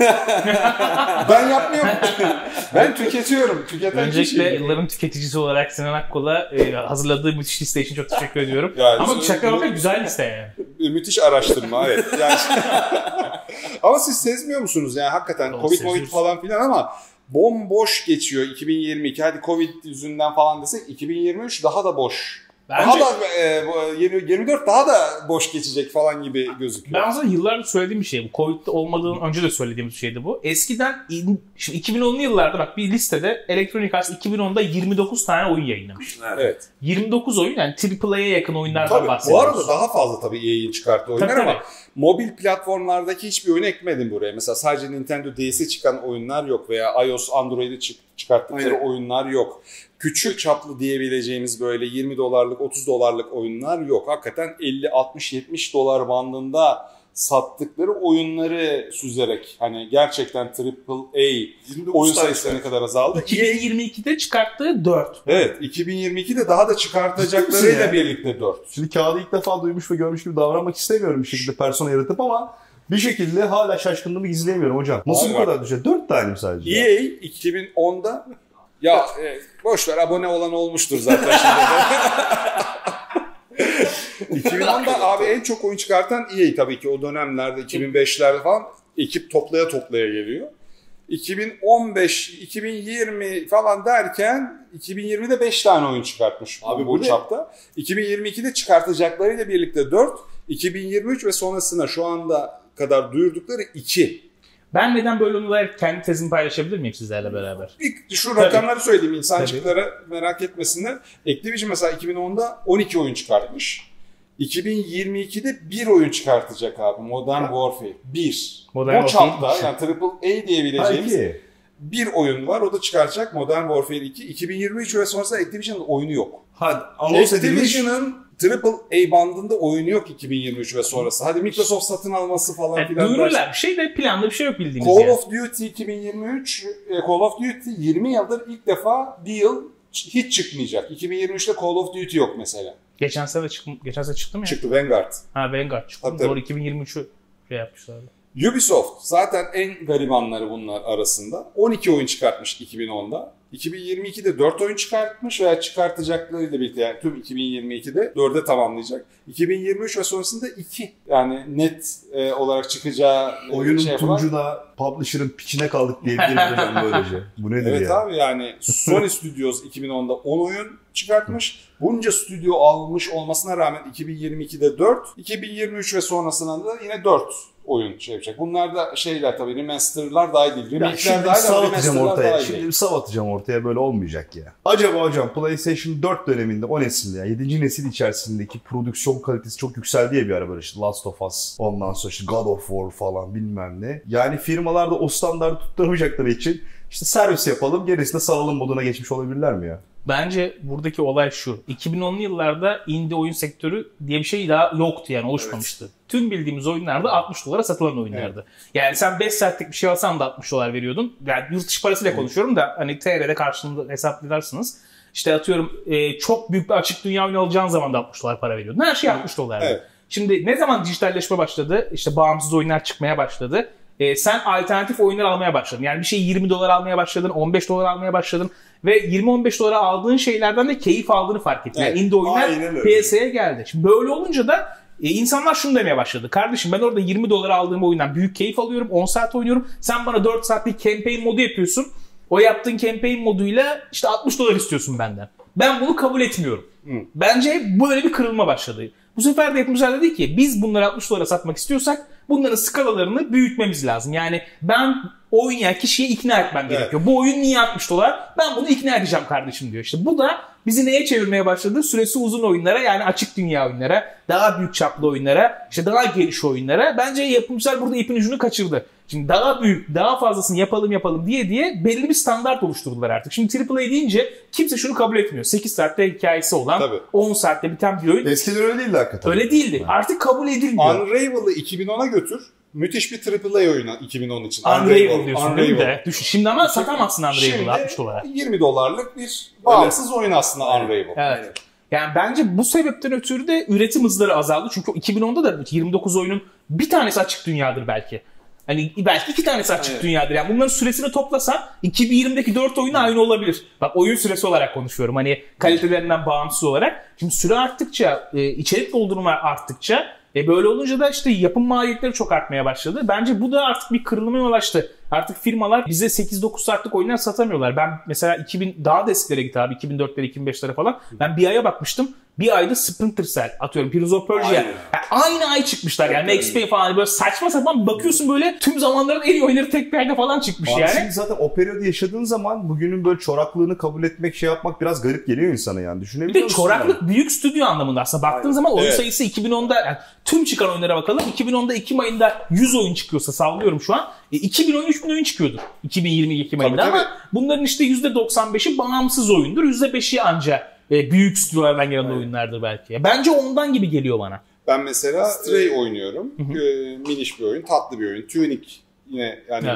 ben yapmıyorum. ben tüketiyorum. Tüketen Öncelikle kişiyim. yılların tüketicisi olarak Sinan Akkol'a e, hazırladığı müthiş liste için çok teşekkür ediyorum. Yani Ama bu- şaka bakın güzel liste yani. Müthiş araştırma evet. Yani... ama siz sezmiyor musunuz yani hakikaten Doğru, Covid Covid falan filan ama bomboş geçiyor 2022. Hadi Covid yüzünden falan desek 2023 daha da boş. Bence, Daha da e, bu 20 24 daha da boş geçecek falan gibi gözüküyor. ben aslında yıllardır söylediğim bir şey bu. Covid'de olmadan önce de söylediğim bir şeydi bu. Eskiden şimdi 2010'lu yıllarda bak bir listede Electronic Arts 2010'da 29 tane oyun yayınlamış. Evet. 29 oyun yani AAA'ya yakın oyunlardan Tabii, bu bahsediyoruz. arada daha fazla tabii EA'in çıkarttığı oyunlar Tabii, ama tabii. Mobil platformlardaki hiçbir oyun ekmedim buraya. Mesela sadece Nintendo DS'e çıkan oyunlar yok veya iOS, Android'e çık- çıkarttıkları Aynen. oyunlar yok. Küçük çaplı diyebileceğimiz böyle 20 dolarlık, 30 dolarlık oyunlar yok. Hakikaten 50, 60, 70 dolar bandında sattıkları oyunları süzerek hani gerçekten AAA 29 oyun sayısı ne kadar azaldı. 2022'de çıkarttığı 4. Evet 2022'de daha da çıkartacaklarıyla ya? birlikte 4. Şimdi kağıdı ilk defa duymuş ve görmüş gibi davranmak istemiyorum bir şekilde persona yaratıp ama bir şekilde hala şaşkınlığımı gizleyemiyorum hocam. Nasıl Abi bu kadar düşer? Dört tane mi sadece? EA 2010'da ya e, boş ver abone olan olmuştur zaten şimdi. 2010'da abi en çok oyun çıkartan EA tabii ki o dönemlerde 2005'lerde falan ekip toplaya toplaya geliyor. 2015, 2020 falan derken 2020'de 5 tane oyun çıkartmış Abi bu, çapta. 2022'de çıkartacaklarıyla birlikte 4, 2023 ve sonrasına şu anda kadar duyurdukları 2. Ben neden böyle oyunlar kendi tezimi paylaşabilir miyim sizlerle beraber? Bir şu Tabii. rakamları söyleyeyim insancıklara Tabii. merak etmesinler. Activision mesela 2010'da 12 oyun çıkartmış. 2022'de bir oyun çıkartacak abi Modern Warfare. Bir. Modern o Warfare çapta yani Triple A diyebileceğimiz iki. bir oyun var. O da çıkaracak Modern Warfare 2. 2023 ve sonrasında Activision'ın oyunu yok. Hadi anons edilmiş. Activision'ın Triple A bandında oyunu yok 2023 ve sonrası. Hadi Microsoft satın alması falan Yani filan. dersin. duyururlar bir şey de planda bir şey yok bildiğimiz Call yani. of Duty 2023, e, Call of Duty 20 yıldır ilk defa bir yıl hiç çıkmayacak. 2023'te Call of Duty yok mesela. Geçen sene de çıktım, geçen sene çıktı mı ya? Çıktı Vanguard. Ha Vanguard çıktı. Tabii. Doğru 2023'ü şey yapmışlar. Ubisoft zaten en garibanları bunlar arasında. 12 oyun çıkartmış 2010'da. 2022'de 4 oyun çıkartmış veya çıkartacaklarıyla birlikte yani tüm 2022'de 4'e tamamlayacak. 2023 ve sonrasında 2 yani net e, olarak çıkacağı e, Oyunun şey yapılan- tuncuna, publisher'ın piçine kaldık diyebilirim böylece. Bu nedir Evet ya? abi yani Sony Studios 2010'da 10 oyun çıkartmış. Bunca stüdyo almış olmasına rağmen 2022'de 4, 2023 ve sonrasında da yine 4 oyun şey yapacak. Bunlar da şeyler tabii remasterlar dahil değil. Remake'ler dahil ama remasterlar dahil Şimdi bir sav atacağım ortaya böyle olmayacak ya. Acaba hocam PlayStation 4 döneminde o nesilde yani 7. nesil içerisindeki prodüksiyon kalitesi çok yükseldi ya bir ara böyle işte Last of Us ondan sonra işte God of War falan bilmem ne. Yani firmalar da o standartı tutturamayacakları için işte servis yapalım gerisini salalım moduna geçmiş olabilirler mi ya? Bence buradaki olay şu. 2010'lu yıllarda indie oyun sektörü diye bir şey daha yoktu yani oluşmamıştı. Tüm bildiğimiz oyunlarda 60 dolara satılan oyunlardı. Yani sen 5 saatlik bir şey alsan da 60 dolar veriyordun. Yani yurt dışı parasıyla konuşuyorum da hani TR'de karşılığında hesaplarsınız. İşte atıyorum e, çok büyük bir açık dünya oyunu alacağın zaman da 60 dolar para veriyordun. Her şey 60 dolardı. Evet. Şimdi ne zaman dijitalleşme başladı? İşte bağımsız oyunlar çıkmaya başladı. E, sen alternatif oyunlar almaya başladın. Yani bir şeyi 20 dolar almaya başladın, 15 dolar almaya başladın ve 20-15 dolara aldığın şeylerden de keyif aldığını fark ettin. Yani Evet, indie oyunlar piyasaya geldi. Şimdi böyle olunca da e, insanlar şunu demeye başladı. Kardeşim ben orada 20 dolara aldığım oyundan büyük keyif alıyorum. 10 saat oynuyorum. Sen bana 4 saatlik campaign modu yapıyorsun. O yaptığın campaign moduyla işte 60 dolar istiyorsun benden. Ben bunu kabul etmiyorum. Bence böyle bir kırılma başladı. Bu sefer de yapımcılar dedi ki biz bunları 60 dolara satmak istiyorsak bunların skalalarını büyütmemiz lazım. Yani ben oynayan kişiyi ikna etmem gerekiyor. Bu oyun niye 60 dolar? Ben bunu ikna edeceğim kardeşim diyor. İşte bu da bizi neye çevirmeye başladı? Süresi uzun oyunlara yani açık dünya oyunlara, daha büyük çaplı oyunlara, işte daha geniş oyunlara. Bence yapımcılar burada ipin ucunu kaçırdı. Şimdi daha büyük, daha fazlasını yapalım yapalım diye diye belli bir standart oluşturdular artık. Şimdi AAA deyince kimse şunu kabul etmiyor. 8 saatte hikayesi olan, Tabii. 10 saatte biten bir oyun. Eskiden öyle değildi hakikaten. Öyle değildi. Artık kabul edilmiyor. Unravel'ı 2010'a götür. Müthiş bir AAA oyunu 2010 için. Unravel diyorsun değil Unravel. de? Düşün. Şimdi ama satamazsın Unravel'ı Şimdi 60 dolara. 20 dolarlık bir bağımsız oyun aslında Unravel. Evet. Yani bence bu sebepten ötürü de üretim hızları azaldı. Çünkü 2010'da da 29 oyunun bir tanesi açık dünyadır belki. Hani belki iki tanesi açık dünyadır. Yani bunların süresini toplasan 2020'deki 4 oyun aynı olabilir. Bak oyun süresi olarak konuşuyorum. Hani kalitelerinden bağımsız olarak. Şimdi süre arttıkça, e, içerik doldurma arttıkça e böyle olunca da işte yapım maliyetleri çok artmaya başladı. Bence bu da artık bir kırılıma yol açtı. Artık firmalar bize 8-9 saatlik oyunlar satamıyorlar. Ben mesela 2000 daha da eskilere git abi 2004'lere 2005'lere falan. Ben bir aya bakmıştım. Bir ayda Splinter Cell atıyorum Prince of Persia. Aynen. Yani aynı ay çıkmışlar yani Max Payne falan böyle saçma sapan bakıyorsun böyle tüm zamanların en iyi oyunları tek bir ayda falan çıkmış Abi yani. Şimdi zaten o periyodu yaşadığın zaman bugünün böyle çoraklığını kabul etmek, şey yapmak biraz garip geliyor insana yani. Bir Düşünebiliyor de musun? çoraklık büyük stüdyo anlamında aslında. Baktığın zaman oyun Evet. sayısı 2010'da yani tüm çıkan oyunlara bakalım. 2010'da Ekim ayında 100 oyun çıkıyorsa sallıyorum şu an. E, 2000 oyun 3000 oyun çıkıyordur. 2020 Ekim ayında tabii. ama bunların işte %95'i bağımsız oyundur. %5'i anca e, büyük stüdyolardan gelen oyunlardır belki. Ya Bence ondan gibi geliyor bana. Ben mesela Stray oynuyorum. Ee, miniş bir oyun, tatlı bir oyun. Tunic yine yani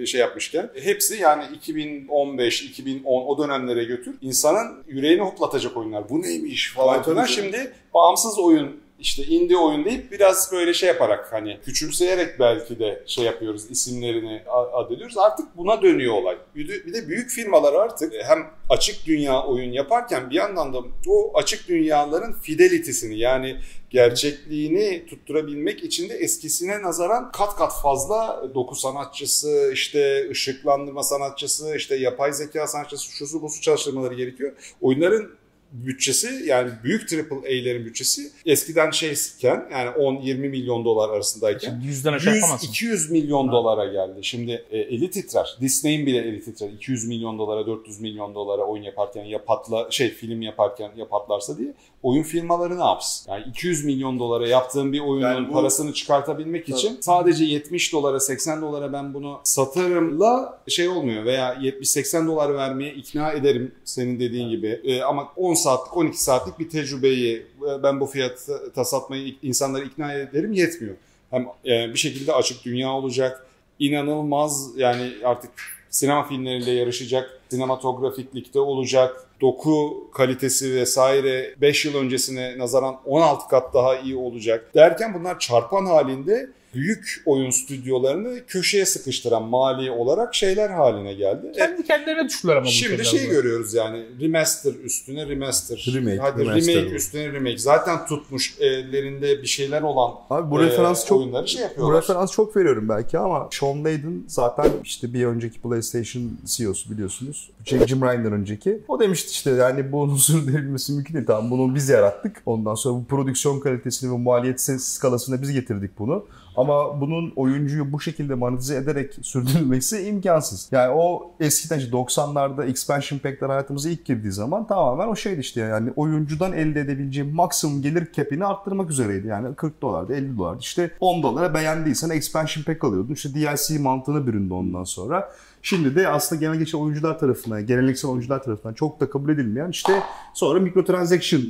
e, şey yapmışken. Hepsi yani 2015, 2010 o dönemlere götür. İnsanın yüreğini hoplatacak oyunlar. Bu neymiş falan tabii. Şimdi bağımsız oyun işte indie oyun deyip biraz böyle şey yaparak hani küçümseyerek belki de şey yapıyoruz isimlerini a- ad ediyoruz. Artık buna dönüyor olay. Bir de, büyük firmalar artık hem açık dünya oyun yaparken bir yandan da o açık dünyaların fidelitisini yani gerçekliğini tutturabilmek için de eskisine nazaran kat kat fazla doku sanatçısı, işte ışıklandırma sanatçısı, işte yapay zeka sanatçısı, şusu busu çalıştırmaları gerekiyor. Oyunların bütçesi yani büyük AAA'lerin bütçesi eskiden şeyken yani 10-20 milyon dolar arasındayken Şimdi yüzden aşağı yapamazsın. 100-200 milyon dolara geldi. Şimdi e, eli titrer. Disney'in bile eli titrer. 200 milyon dolara, 400 milyon dolara oyun yaparken ya patla şey film yaparken ya patlarsa diye oyun firmaları ne yapsın? Yani 200 milyon dolara yaptığım bir oyunun Yani bu- parasını çıkartabilmek için sadece 70 dolara, 80 dolara ben bunu satarımla şey olmuyor veya 70-80 dolar vermeye ikna ederim senin dediğin gibi. E, ama 10 saatlik, 12 saatlik bir tecrübeyi e, ben bu fiyata satmayı insanları ikna ederim yetmiyor. Hem e, bir şekilde açık dünya olacak. İnanılmaz yani artık sinema filmleriyle yarışacak. Sinematografiklikte olacak. Doku kalitesi vesaire 5 yıl öncesine nazaran 16 kat daha iyi olacak. Derken bunlar çarpan halinde büyük oyun stüdyolarını köşeye sıkıştıran mali olarak şeyler haline geldi. E, Kendi kendilerine düştüler ama bu Şimdi ülkeler şey görüyoruz yani remaster üstüne remaster. Remake, Hadi remaster remake bu. üstüne remake. Zaten tutmuş ellerinde bir şeyler olan Abi bu e, referans çok oyunları şey bu yapıyorlar. referans çok veriyorum belki ama Sean Layden zaten işte bir önceki PlayStation CEO'su biliyorsunuz. Jim Jim Ryan'dan önceki. O demişti işte yani bunun sürdürülmesi mümkün değil. Tamam bunu biz yarattık. Ondan sonra bu prodüksiyon kalitesini ve maliyet skalasına biz getirdik bunu. Ama bunun oyuncuyu bu şekilde monetize ederek sürdürülmesi imkansız. Yani o eskiden işte 90'larda expansion pack'ler hayatımıza ilk girdiği zaman tamamen o şeydi işte yani oyuncudan elde edebileceğim maksimum gelir cap'ini arttırmak üzereydi. Yani 40 dolardı 50 dolardı. İşte 10 dolara beğendiysen expansion pack alıyordun. İşte DLC mantığına büründü ondan sonra. Şimdi de aslında genel geçen oyuncular tarafından, geleneksel oyuncular tarafından çok da kabul edilmeyen işte sonra microtransaction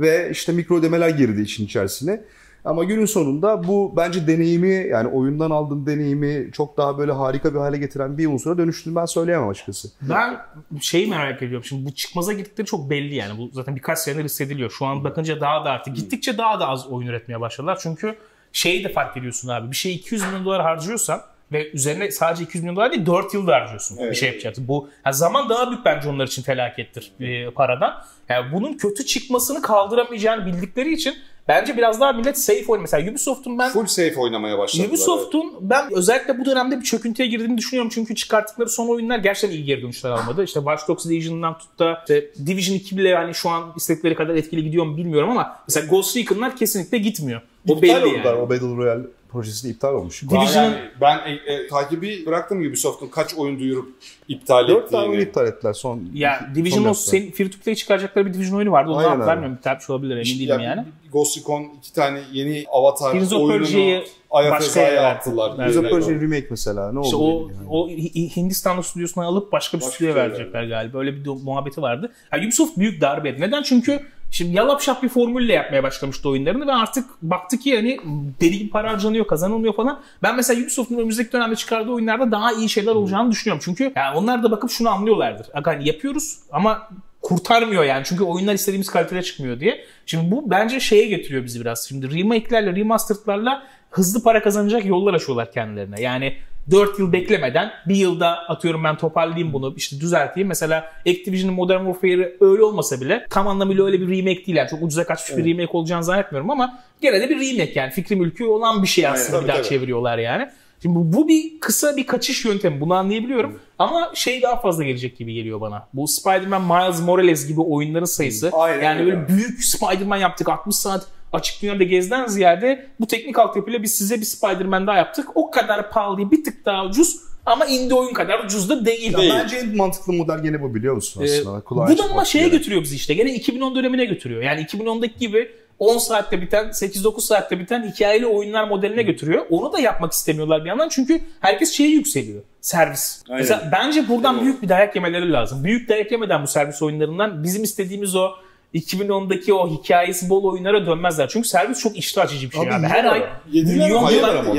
ve işte mikro ödemeler girdi işin içerisine. Ama günün sonunda bu bence deneyimi yani oyundan aldığın deneyimi çok daha böyle harika bir hale getiren bir unsura dönüştüğünü ben söyleyemem açıkçası. Ben şeyi merak ediyorum. Şimdi bu çıkmaza girdikleri çok belli yani. Bu zaten birkaç senedir hissediliyor. Şu an bakınca daha da artık gittikçe daha da az oyun üretmeye başladılar. Çünkü şeyi de fark ediyorsun abi. Bir şey 200 milyon dolar harcıyorsan ve üzerine sadece 200 milyon dolar değil 4 yılda harcıyorsun bir Evet. şey yapacaksın. Bu yani zaman daha büyük bence onlar için felakettir e, paradan. Yani bunun kötü çıkmasını kaldıramayacağını bildikleri için bence biraz daha millet safe oyun. Mesela Ubisoft'un ben Full safe oynamaya başladılar. Ubisoft'un ben özellikle bu dönemde bir çöküntüye girdiğini düşünüyorum. Çünkü çıkarttıkları son oyunlar gerçekten iyi geri dönüşler almadı. İşte Watch Dogs Legion'dan tut da işte Division 2 bile hani şu an istedikleri kadar etkili gidiyor mu bilmiyorum ama mesela Ghost Recon'lar kesinlikle gitmiyor. O İptal belli oldular. yani. O Battle Royale projesi de iptal olmuş. Daha Division'ın- yani ben e, e, takibi bıraktım Ubisoft'un kaç oyun duyurup iptal 4 tane oyun ettiğini. iptal ettiler son. Ya son Division o senin free to play çıkaracakları bir Division oyunu vardı. Onu Aynen abi. bilmiyorum. Bitmiş olabilir emin değilim Ya, yani. Ghost Recon iki tane yeni avatar Prince of oyununu Ayafeza'ya attılar. Prince of. Persia remake mesela ne oldu? İşte o, yani? o Hi- Hindistanlı stüdyosundan alıp başka bir Başka stüdyoya bir yere verecekler galiba. Öyle bir muhabbeti vardı. Ya Ubisoft büyük darbe. Neden? Çünkü şimdi yalap şap bir formülle yapmaya başlamıştı oyunlarını ve artık baktı ki yani deli gibi para harcanıyor, kazanılmıyor falan. Ben mesela Ubisoft'un önümüzdeki dönemde çıkardığı oyunlarda daha iyi şeyler olacağını düşünüyorum. Çünkü yani onlar da bakıp şunu anlıyorlardır. Hani yapıyoruz ama kurtarmıyor yani. Çünkü oyunlar istediğimiz kalitede çıkmıyor diye. Şimdi bu bence şeye getiriyor bizi biraz. Şimdi remake'lerle, remastered'larla hızlı para kazanacak yollar açıyorlar kendilerine. Yani 4 yıl beklemeden bir yılda atıyorum ben toparlayayım bunu işte düzelteyim. Mesela Activision'ın Modern Warfare'ı öyle olmasa bile tam anlamıyla öyle bir remake değil. Yani çok ucuza kaçmış bir remake olacağını zannetmiyorum ama gene de bir remake yani fikri mülkü olan bir şey aslında Aynen, bir daha tabii. çeviriyorlar yani. Şimdi bu, bu bir kısa bir kaçış yöntemi bunu anlayabiliyorum ama şey daha fazla gelecek gibi geliyor bana. Bu Spider-Man Miles Morales gibi oyunların sayısı Aynen yani öyle. böyle büyük Spider-Man yaptık 60 saat açık dünyada gezden ziyade bu teknik altyapıyla biz size bir Spider-Man daha yaptık. O kadar pahalı değil bir tık daha ucuz ama indie oyun kadar ucuz da değil. Değil. Bence en mantıklı model gene bu biliyor musun Ee, aslında? Kulağa bu da ama şeye yani. götürüyor bizi işte. Gene 2010 dönemine götürüyor. Yani 2010'daki gibi 10 saatte biten, 8-9 saatte biten hikayeli oyunlar modeline götürüyor. Onu da yapmak istemiyorlar bir yandan çünkü herkes şeye yükseliyor. Servis. Aynen. Mesela bence buradan Evet. büyük bir dayak yemeleri lazım. Büyük dayak yemeden bu servis oyunlarından bizim istediğimiz o 2010'daki o hikayesi bol oyunlara dönmezler. Çünkü servis çok iştah açıcı bir şey Abi abi. Her ay milyon dolar ama?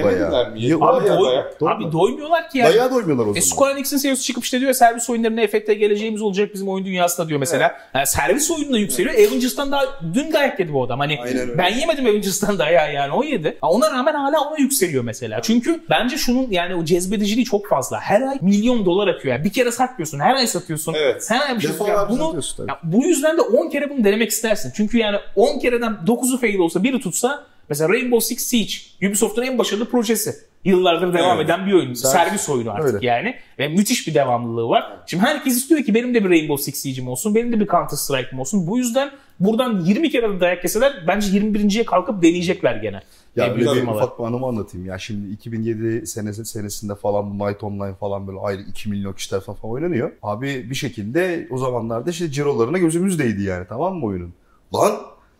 Yok, Bayağı Abi, doy- dayak. Abi mu? doymuyorlar ki yani. Bayağı doymuyorlar o E, zaman. Square Enix'in CEO'su çıkıp işte diyor servis oyunlarına efekte geleceğimiz olacak bizim oyun dünyasında diyor mesela. Yani servis oyunu da yükseliyor. Avengers'tan daha dün dayak yedi bu adam. Hani Aynen öyle. ben yemedim Avengers'tan dayağı yani o yedi. Ona rağmen hala ona yükseliyor mesela. Çünkü bence şunun yani o cezbediciliği çok fazla. Her ay milyon dolar atıyor. Yani bir kere satmıyorsun. Her ay satıyorsun. Evet. Her ay bir şey. Bunu, ya bu yüzden de 10 kere bunu denemek istersin. Çünkü yani 10 kereden 9'u fail olsa biri tutsa mesela Rainbow Six Siege Ubisoft'un en başarılı projesi. Yıllardır devam Evet. eden bir oyun. Servis. Servis oyunu artık Öyle. yani. Ve müthiş bir devamlılığı var. Şimdi herkes istiyor ki benim de bir Rainbow Six Siege'im olsun. Benim de bir Counter Strike'ım olsun. Bu yüzden buradan 20 kere de dayak yeseler bence 21.ye kalkıp deneyecekler gene. Ya bir bir ufak bir anımı anlatayım. Ya şimdi 2007 senesi, senesinde falan bu Night Online falan böyle aylık 2 milyon kişiler falan oynanıyor. Abi bir şekilde o zamanlarda işte cirolarına gözümüz değdi yani tamam mı oyunun? Lan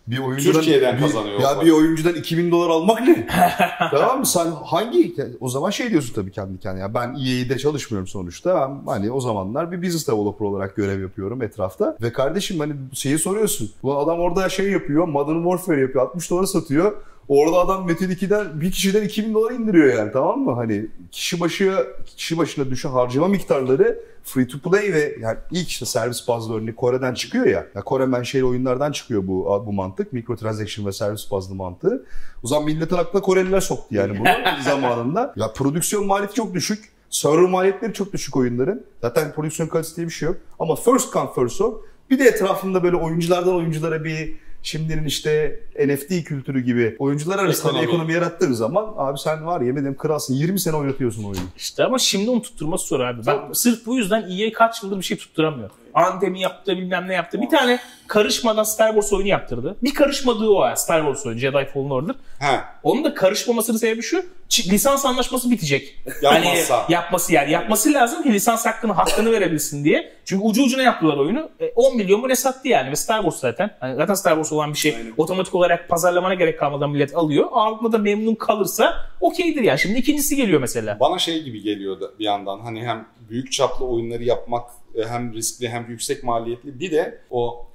bir oyuncudan Türkiye'den bir, kazanıyor Ya bak. bir oyuncudan 2000 dolar almak ne? tamam mı? Sen hangi o zaman şey diyorsun tabii kendi kendine. Ya ben EA'de çalışmıyorum sonuçta. Ben hani o zamanlar bir business developer olarak görev yapıyorum etrafta. Ve kardeşim hani şeyi soruyorsun. Bu adam orada şey yapıyor. Modern Warfare yapıyor. 60 dolara satıyor. Orada adam Metin 2'den bir kişiden 2000 dolar indiriyor yani tamam mı? Hani kişi başı kişi başına düşen harcama miktarları free to play ve yani ilk işte servis bazlı örneği Kore'den çıkıyor ya. ya Kore menşeli oyunlardan çıkıyor bu bu mantık. Microtransaction ve servis bazlı mantığı. O zaman milletin aklına Koreliler soktu yani bunu zamanında. Ya prodüksiyon maliyeti çok düşük. Server maliyetleri çok düşük oyunların. Zaten prodüksiyon kalitesi diye bir şey yok. Ama first come first serve. Bir de etrafında böyle oyunculardan oyunculara bir şimdinin işte NFT kültürü gibi oyuncular arasında bir Ekonomi. ekonomi yarattığın zaman abi sen var ya yemin ederim kralsın 20 sene oynatıyorsun oyunu. İşte ama şimdi onu tutturması zor abi. Ben sırf bu yüzden EA kaç yıldır bir şey tutturamıyor. Anthem'i yaptı bilmem ne yaptı. Bir tane karışmadan Star Wars oyunu yaptırdı. Bir karışmadığı o ya Star Wars oyunu Jedi Fallen Order. Ha. Onun da karışmamasının sebebi şu. Lisans anlaşması bitecek. Yapmazsa. Hani yapması yani. Yapması lazım ki lisans hakkını hakkını verebilsin diye. Çünkü ucu ucuna yaptılar oyunu. E, 10 milyon mu ne sattı yani ve Star Wars zaten. Hani zaten Star Wars olan bir şey Aynen. otomatik olarak pazarlamana gerek kalmadan millet alıyor. Ağırlıkla da memnun kalırsa okeydir yani. Şimdi ikincisi geliyor mesela. Bana şey gibi geliyor da bir yandan hani hem büyük çaplı oyunları yapmak hem riskli hem yüksek maliyetli bir de o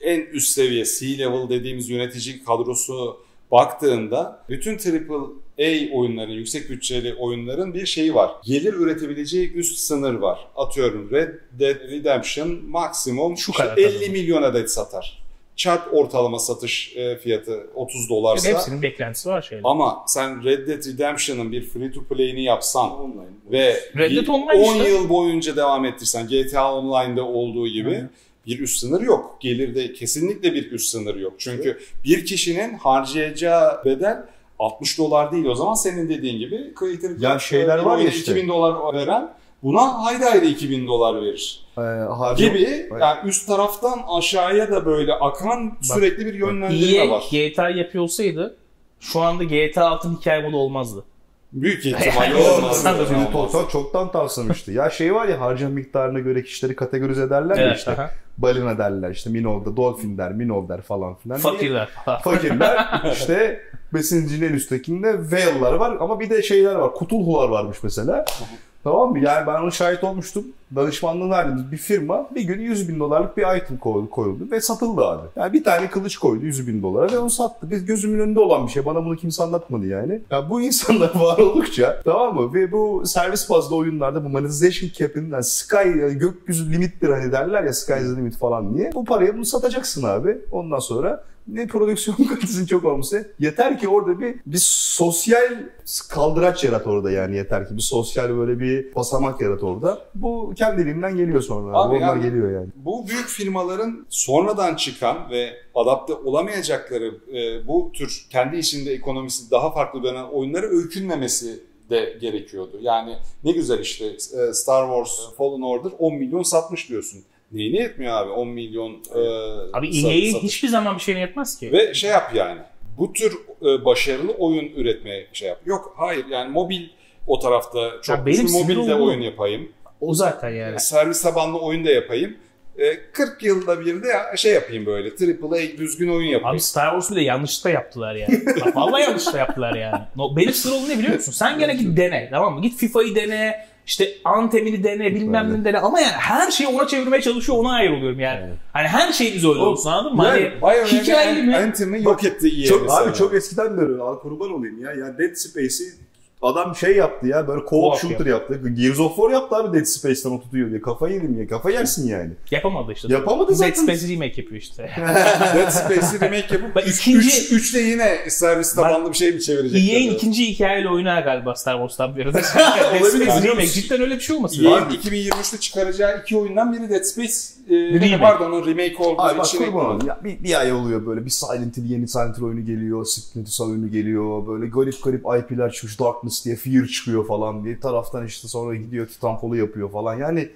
en üst seviye C-level dediğimiz yönetici kadrosu baktığında bütün AAA oyunların, yüksek bütçeli oyunların bir şeyi var. Gelir üretebileceği üst sınır var. Atıyorum Red Dead Redemption maksimum Şu kadar 50 tabii. milyon adet satar. Çarp ortalama satış e, fiyatı 30 Yani dolarsa. hepsinin beklentisi var şeyler. Ama sen Red Dead Redemption'ın bir free to play'ini yapsan ve Red Dead Online 10 işte. yıl boyunca devam ettirsen GTA Online'da olduğu gibi bir üst sınır yok. Gelirde kesinlikle bir üst sınır yok. Çünkü bir kişinin harcayacağı bedel 60 dolar değil o zaman senin dediğin gibi Creator Ya şeyler var ya işte. 2000 dolar veren buna haydi haydi 2000 dolar verir. Ee, Gibi yani üst taraftan aşağıya da böyle akan sürekli bir yönlendirme EA var. GTA yapıyor olsaydı şu anda GTA 6'ın hikaye modu olmazdı. Büyük ihtimalle olmaz. olsa çoktan tavsamıştı. ya şey var ya harcama miktarına göre kişileri kategorize ederler ya Evet, işte. aha. Balina derler işte Minol'da dolphin der, Minol der falan filan. Fakirler. Fakirler işte besincinin en üsttekinde whale'lar var ama bir de şeyler var. Kutulhular varmış mesela. Tamam mı? Yani ben ona şahit olmuştum. Danışmanlığı verdiğimiz bir firma bir gün 100 bin dolarlık bir item koyuldu, ve satıldı abi. Yani bir tane kılıç koydu 100 bin dolara ve onu sattı. Biz gözümün önünde olan bir şey. Bana bunu kimse anlatmadı yani. Ya bu insanlar var oldukça tamam mı? Ve bu servis bazlı oyunlarda bu monetization cap'in yani sky yani gökyüzü limittir hani derler ya sky limit falan diye. Bu paraya bunu satacaksın abi. Ondan sonra ne prodüksiyon kalitesinin çok olması. Yeter ki orada bir bir sosyal kaldıraç yarat orada yani yeter ki bir sosyal böyle bir basamak yarat orada. Bu kendiliğinden geliyor sonra. Abi Onlar yani- geliyor yani. Bu büyük firmaların sonradan çıkan ve adapte olamayacakları e, bu tür kendi içinde ekonomisi daha farklı dönen oyunlara öykünmemesi de gerekiyordu. Yani ne güzel işte e, Star Wars Fallen Order 10 milyon satmış diyorsun. Neyine yetmiyor abi 10 milyon e, Abi EA'in satış. hiçbir zaman bir şeyine yetmez ki. Ve şey yap yani. Bu tür e, başarılı oyun üretmeye şey yap. Yok hayır yani mobil o tarafta çok Ya benim mobilde olduğum- oyun yapayım. O zaten yani. Servis tabanlı oyun da yapayım. E, 40 yılda bir de şey yapayım böyle. AAA düzgün oyun yapayım. Abi Star Wars'u bile yanlışlıkla yaptılar yani. Vallahi yanlışlıkla yaptılar yani. No, benim sır olduğunu ne biliyor musun? Sen gene git dene tamam mı? Git FIFA'yı dene, işte Antem'ini dene, bilmem ne dene. Ama yani her şeyi ona çevirmeye çalışıyor, ona ayrılıyorum yani. Hani her şeyimiz öyle olsun anladın mı? Hani Bioware'in hikayeli mi? Anthem'i yok etti EA Çok, abi çok eskiden beri al kurban olayım ya. Yani Dead Space'i adam şey yaptı ya böyle co-op shooter yaptı. Gears of War yaptı abi Dead Space'ten o tutuyor diye. Kafayı yedim ya. Kafa yersin yani. Yapamadı işte. Yapamadı Dead zaten. Space remake yapıyor işte. Dead Space'i remake yapıp Bak 3 ikinci- üç, de yine servis tabanlı bir şey mi çevirecekler? EA'in ikinci hikayeli oyunu galiba Star Wars'tan. Dead Space Yani. remake. Cidden öyle bir şey olmasın? EA'in 2023'te çıkaracağı iki oyundan biri Dead Space. E, Remake. Pardon o remake olduğu Abi bak için. kurban ya. Bir, bir ay oluyor böyle bir Silent Hill yeni Silent Hill oyunu geliyor. Splinter Cell oyunu geliyor. Böyle garip garip IP'ler çıkmış. Darkness diye Fear çıkıyor falan. Bir taraftan işte sonra gidiyor Titanfall'u yapıyor falan. Yani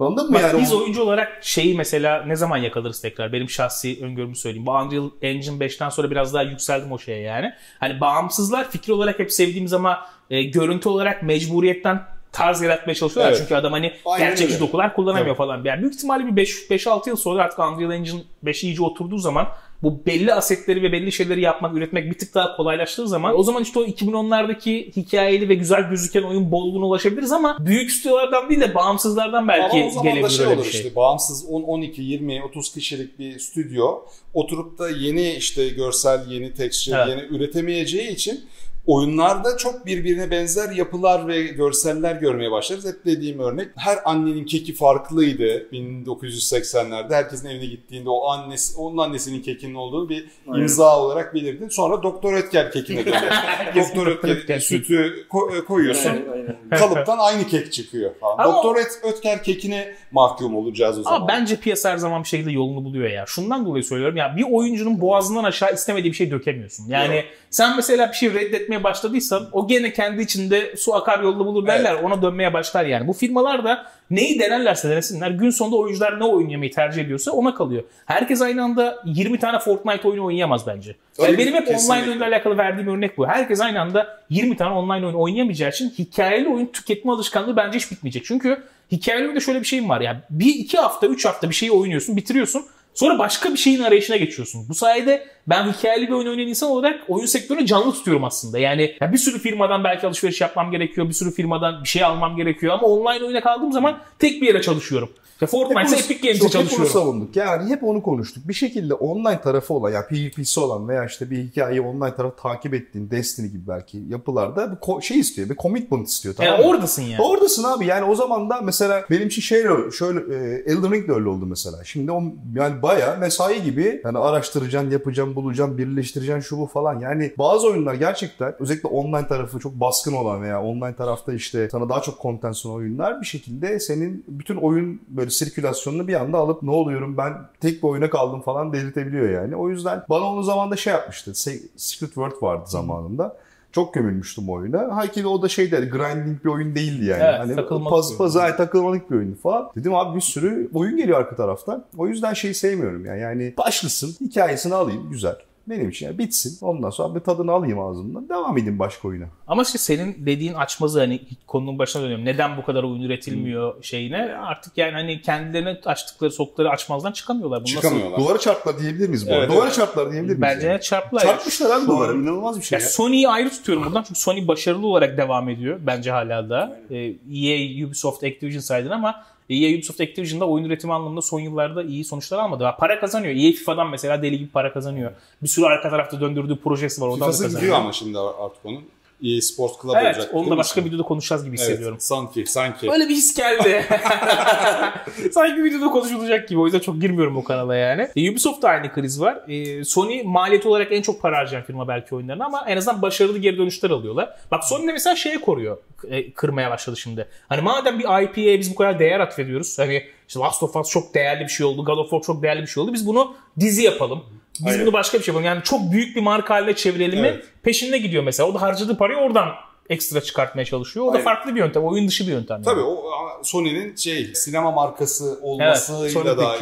anladın mı Bak yani? biz O- oyuncu olarak şeyi mesela ne zaman yakalarız tekrar? Benim şahsi öngörümü söyleyeyim. Bu Unreal Engine 5'ten sonra biraz daha yükseldim o şeye yani. Hani bağımsızlar fikir olarak hep sevdiğimiz ama e, görüntü olarak mecburiyetten tarz yaratmaya çalışıyorlar. Evet. Çünkü adam hani Aynen gerçekçi öyle. dokular kullanamıyor Evet. falan. Yani büyük ihtimalle bir 5-6 yıl sonra artık Unreal Engine 5 iyice oturduğu zaman bu belli asetleri ve belli şeyleri yapmak, üretmek bir tık daha kolaylaştığı zaman o zaman işte o 2010'lardaki hikayeli ve güzel gözüken oyun bolluğuna ulaşabiliriz ama büyük stüdyolardan değil de bağımsızlardan belki Ama o zaman da gelebilir şey öyle olur bir şey. işte bağımsız 10, 12, 20, 30 kişilik bir stüdyo oturup da yeni işte görsel, yeni texture, Evet. yeni üretemeyeceği için oyunlarda çok birbirine benzer yapılar ve görseller görmeye başlarız. Hep dediğim örnek her annenin keki farklıydı 1980'lerde. Herkesin evine gittiğinde o annesi, onun annesinin kekinin olduğunu bir imza olarak bilirdin. Sonra Doktor Ötker kekine döndü. Doktor Ötker sütü ko- koyuyorsun kalıptan aynı kek çıkıyor falan. Ama Doktor Ötker kekine mahkum olacağız o zaman. Ama bence piyasa her zaman bir şekilde yolunu buluyor ya. Şundan dolayı söylüyorum ya bir oyuncunun boğazından aşağı istemediği bir şey dökemiyorsun. Yani Yok. sen mesela bir şey reddetmeye başladıysan o gene kendi içinde su akar yolunu bulur derler. Ona dönmeye başlar yani. Bu firmalar da neyi denerlerse denesinler. Gün sonunda oyuncular ne oynamayı tercih ediyorsa ona kalıyor. Herkes aynı anda 20 tane Fortnite oyunu oynayamaz bence. Yani Öyle benim hep kesinlikle. online oyunla alakalı verdiğim örnek bu. Herkes aynı anda 20 tane online oyun oynayamayacağı için hikayeli oyun tüketme alışkanlığı bence hiç bitmeyecek. Çünkü hikayeli oyunda şöyle bir şeyim var ya. Bir iki hafta, üç hafta bir şeyi oynuyorsun, bitiriyorsun. Sonra başka bir şeyin arayışına geçiyorsun. Bu sayede ben hikayeli bir oyun oynayan insan olarak oyun sektörünü canlı tutuyorum aslında. Yani ya bir sürü firmadan belki alışveriş yapmam gerekiyor. Bir sürü firmadan bir şey almam gerekiyor. Ama online oyuna kaldığım zaman tek bir yere çalışıyorum. İşte Fortnite'sa Epic Games'e Çok hep onu çalışıyorum. savunduk. Yani hep onu konuştuk. Bir şekilde online tarafı olan yani PvP'si olan veya işte bir hikayeyi online tarafı takip ettiğin Destiny gibi belki yapılarda bir ko- şey istiyor. Bir commitment istiyor. Tamam Yani mı? oradasın yani. Oradasın abi yani o zaman da mesela benim için şey şöyle e, Elden Ring de öyle oldu mesela. Şimdi o yani bayağı mesai gibi yani araştıracaksın, yapacaksın, bulacaksın, birleştireceksin şu bu falan. Yani bazı oyunlar gerçekten özellikle online tarafı çok baskın olan veya online tarafta işte sana daha çok content sunan oyunlar bir şekilde senin bütün oyun böyle sirkülasyonunu bir anda alıp ne oluyorum ben tek bir oyuna kaldım falan delirtebiliyor yani. O yüzden bana onun zamanında şey yapmıştı. Se- Secret World vardı zamanında. Çok gömülmüştüm oyuna. Halbuki o da şey dedi, grinding bir oyun değildi yani. Evet, hani takılmalık bir oyun. pazar takılmalık bir oyundu falan. Dedim abi bir sürü oyun geliyor arka taraftan. O yüzden şeyi sevmiyorum yani. Yani başlısın, hikayesini alayım güzel. Benim için yani bitsin. Ondan sonra bir tadını alayım ağzımdan. Devam edeyim başka oyuna. Ama işte senin dediğin açmazı hani konunun başına dönüyorum. Neden bu kadar oyun üretilmiyor şeyine artık yani hani kendilerine açtıkları soktukları açmazdan çıkamıyorlar. Bu Çıkamıyorlar. Duvara çarptılar diyebilir miyiz bu Evet, arada? Duvara evet. çarptılar diyebilir Nasıl? miyiz? Bence yani? çarptılar. Çarpmışlar abi duvara. an inanılmaz bir şey Ya ya. Sony'yi ayrı tutuyorum buradan çünkü Sony başarılı olarak devam ediyor bence hala da. Ee, EA, Ubisoft, Activision saydın ama EA, Ubisoft, Activision'da oyun üretimi anlamında son yıllarda iyi sonuçlar almadı. Para kazanıyor. EA FIFA'dan mesela deli gibi para kazanıyor. Bir sürü arka tarafta döndürdüğü projesi var. Oradan da FIFA'sı kazanıyor. gidiyor ama şimdi artık onun. EA Sports Club Evet olacak. onu da başka videoda konuşacağız gibi hissediyorum. Evet, sanki, sanki. Öyle bir his geldi. Sanki videoda konuşulacak gibi. O yüzden çok girmiyorum o kanala yani. E, Ubisoft'ta aynı kriz var. E, Sony maliyet olarak en çok para harcayan firma belki oyunlarına ama en azından başarılı geri dönüşler alıyorlar. Bak Sony de mesela şeye koruyor. e, kırmaya başladı şimdi. Hani madem bir IP'ye biz bu kadar değer atfediyoruz. Hani işte Last of Us çok değerli bir şey oldu. God of War çok değerli bir şey oldu. Biz bunu dizi yapalım. Biz Aynen. bunu başka bir şey yapalım. Yani çok büyük bir marka haline çevirelim mi Evet. peşinde gidiyor mesela. O da harcadığı parayı oradan ekstra çıkartmaya çalışıyor. O da Aynen. farklı bir yöntem. Oyun dışı bir yöntem. yani. Tabii o Sony'nin şey sinema markası olmasıyla Sony da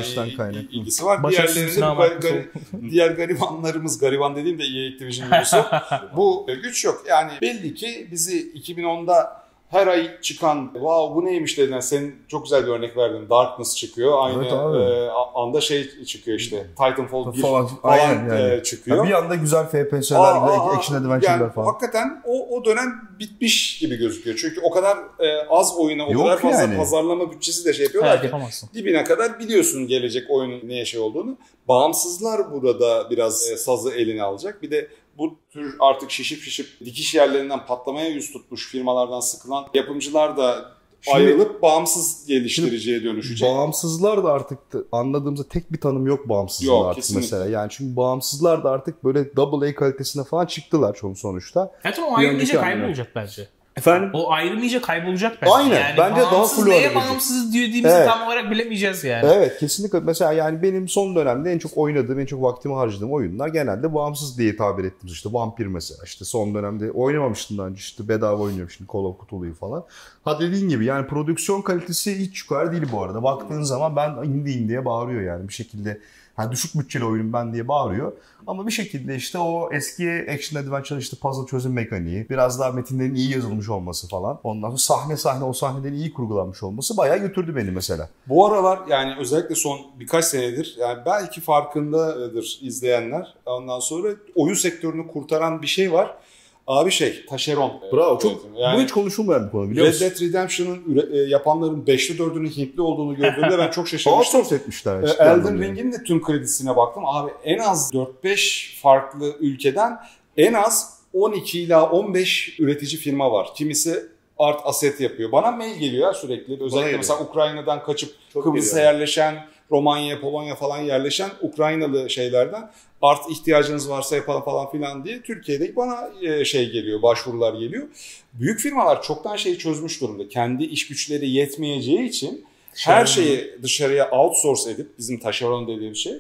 il- ilgisi var. Diğerlerinde gar- diğer garibanlarımız, gariban dediğim de EA Activision bu güç yok. Yani belli ki bizi 2010'da her ay çıkan wow bu neymiş dediler. Senin çok güzel bir örnek verdin. Darkness çıkıyor. Aynı Evet abi. e, anda şey çıkıyor işte. Titanfall 1 Falan, falan, aynen yani. e, çıkıyor. Ya bir anda güzel FPS'ler, aa, action adventure'lar yani falan. Hakikaten o, o dönem bitmiş gibi gözüküyor. Çünkü o kadar e, az oyuna, o Yok kadar fazla yani. pazarlama bütçesi de şey yapıyorlar Evet ki yapamazsın. dibine kadar biliyorsun gelecek oyunun neye şey olduğunu. Bağımsızlar burada biraz e, sazı eline alacak. Bir de bu tür artık şişip şişip dikiş yerlerinden patlamaya yüz tutmuş firmalardan sıkılan yapımcılar da Şimdi- ayrılıp bağımsız geliştiriciye dönüşecek. Bağımsızlar da artık da- anladığımızda tek bir tanım yok bağımsızlığa Yok, artık kesinlikle. mesela. Yani çünkü bağımsızlar da artık böyle double A kalitesine falan çıktılar çoğu sonuçta. Zaten o hamle. kaybolacak bence. Efendim? O ayrım iyice kaybolacak bence. Aynen, Yani bence daha bağımsız full neye bağımsız dediğimizi Evet. tam olarak bilemeyeceğiz yani. Evet kesinlikle. Mesela yani benim son dönemde en çok oynadığım, en çok vaktimi harcadığım oyunlar genelde bağımsız diye tabir ettiğimiz işte Vampir mesela. İşte son dönemde oynamamıştım daha önce işte bedava oynuyorum şimdi Call of Cthulhu'yu falan. Ha dediğin gibi yani prodüksiyon kalitesi hiç yukarı değil bu arada. Baktığın zaman ben indi indiye bağırıyor yani bir şekilde. Hani düşük bütçeli oyunum ben diye bağırıyor. Ama bir şekilde işte o eski action adventure işte puzzle çözüm mekaniği, biraz daha metinlerin iyi yazılmış olması falan. Ondan sonra sahne sahne o sahnelerin iyi kurgulanmış olması bayağı götürdü beni mesela. Bu aralar yani özellikle son birkaç senedir yani belki farkındadır izleyenler. Ondan sonra oyun sektörünü kurtaran bir şey var. Abi şey, taşeron. Bravo. Çok, üretimi. Yani bu hiç konuşulmayan bir konu biliyor Red musun? Dead Redemption'ın e, yapanların 5'te 4'ünün Hintli olduğunu gördüğümde ben çok şaşırmıştım. Outsource etmişler. E, cidden Elden. Ring'in de tüm kredisine baktım. Abi en az 4-5 farklı ülkeden en az 12 ila 15 üretici firma var. Kimisi art asset yapıyor. Bana mail geliyor ya sürekli. Özellikle geliyor. mesela Ukrayna'dan kaçıp Çok Kıbrıs'a yerleşen, Romanya, Polonya falan yerleşen Ukraynalı şeylerden art ihtiyacınız varsa yapalım falan filan diye Türkiye'de bana e, şey geliyor, başvurular geliyor. Büyük firmalar çoktan şeyi çözmüş durumda. Kendi iş güçleri yetmeyeceği için her şeyi dışarıya outsource edip bizim taşeron dediğim şey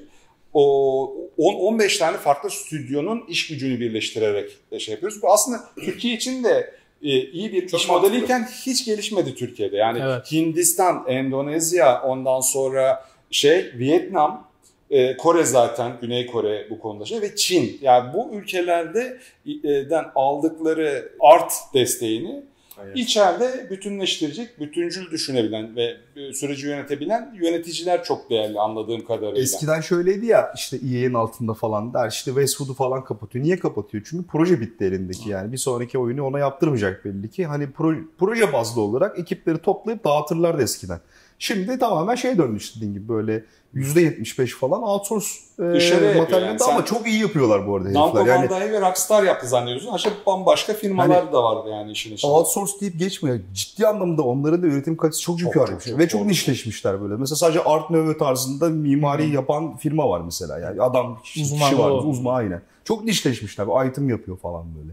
o 10-15 tane farklı stüdyonun iş gücünü birleştirerek şey yapıyoruz. Bu aslında Türkiye için de e, iyi bir Çok iş mantıklı. modeliyken hiç gelişmedi Türkiye'de. Yani Evet. Hindistan, Endonezya, ondan sonra şey Vietnam, e, Kore zaten, Güney Kore bu konuda şey ve Çin. Yani bu ülkelerden aldıkları art desteğini Aynen. içeride bütünleştirecek, bütüncül düşünebilen ve e, süreci yönetebilen yöneticiler çok değerli anladığım kadarıyla. Eskiden şöyleydi ya işte EA'nin altında falan der işte Westwood'u falan kapatıyor. Niye kapatıyor? Çünkü proje bitti elindeki yani. Bir sonraki oyunu ona yaptırmayacak belli ki. Hani pro- proje bazlı olarak ekipleri toplayıp dağıtırlardı eskiden. Şimdi tamamen şey döndü işte dediğin gibi böyle %75 falan outsource e, materyalde yani. ama Sen- çok iyi yapıyorlar bu arada Namco herifler. Yani Bandai ve Rockstar yaptı zannediyorsun. Aşağı bambaşka firmalar da var yani işin içinde. outsource deyip geçmiyor. Ciddi anlamda onların da üretim kalitesi çok yukarı çok, şey. çok, Ve çok, çok. nişleşmişler böyle. Mesela sadece Art Nouveau tarzında mimari yapan firma var mesela. Yani adam kişi Uzman var. o. Uzman aynen. Çok nişleşmişler. Bir item yapıyor falan böyle.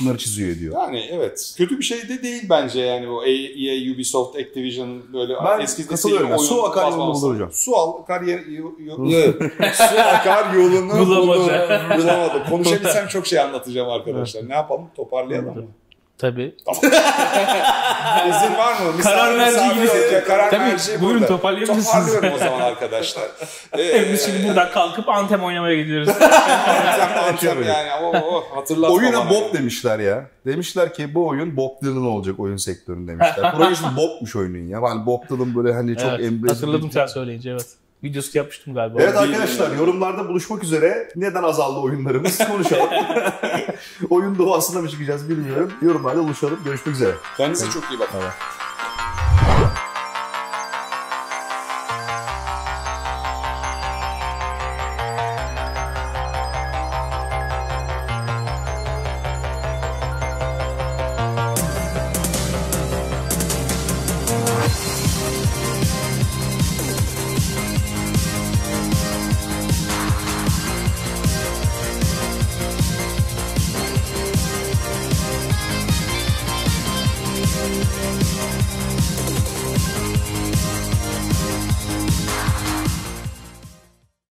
Bunları çiziyor ediyor. Yani evet. Kötü bir şey de değil bence yani bu EA, Ubisoft, Activision böyle Ben eski katılıyorum ya. oyun Su akar basmaması. bulur hocam. Su al, akar yer, yo- yo- yo- su akar yolunu Bulamadı. Bulamadı. Konuşabilsem çok şey anlatacağım arkadaşlar. Ne yapalım? Toparlayalım mı? Tabii. İzin var mı? Karar merci misafir gibi. olacak. Karar Tabii, merci buyurun burada. toparlayabilirsiniz. Toparlıyorum o zaman arkadaşlar. Ee, Biz şimdi buradan kalkıp Anthem oynamaya gidiyoruz. Anthem, Anthem yani. O, o, hatırlatma Oyuna bana. Bob demişler ya. Demişler ki bu oyun Bob Dylan olacak oyun sektöründe demişler. Proje ismi Bob'muş oyunun ya. Yani Bob Dylan böyle hani çok evet, emblematik. hatırladım sen söyleyince evet. Videosu yapmıştım galiba. Evet arkadaşlar yorumlarda buluşmak üzere. Neden azaldı oyunlarımız konuşalım. Oyun doğasına mı çıkacağız bilmiyorum. Yorumlarda buluşalım. Görüşmek üzere. Kendinize çok iyi bakın. Evet.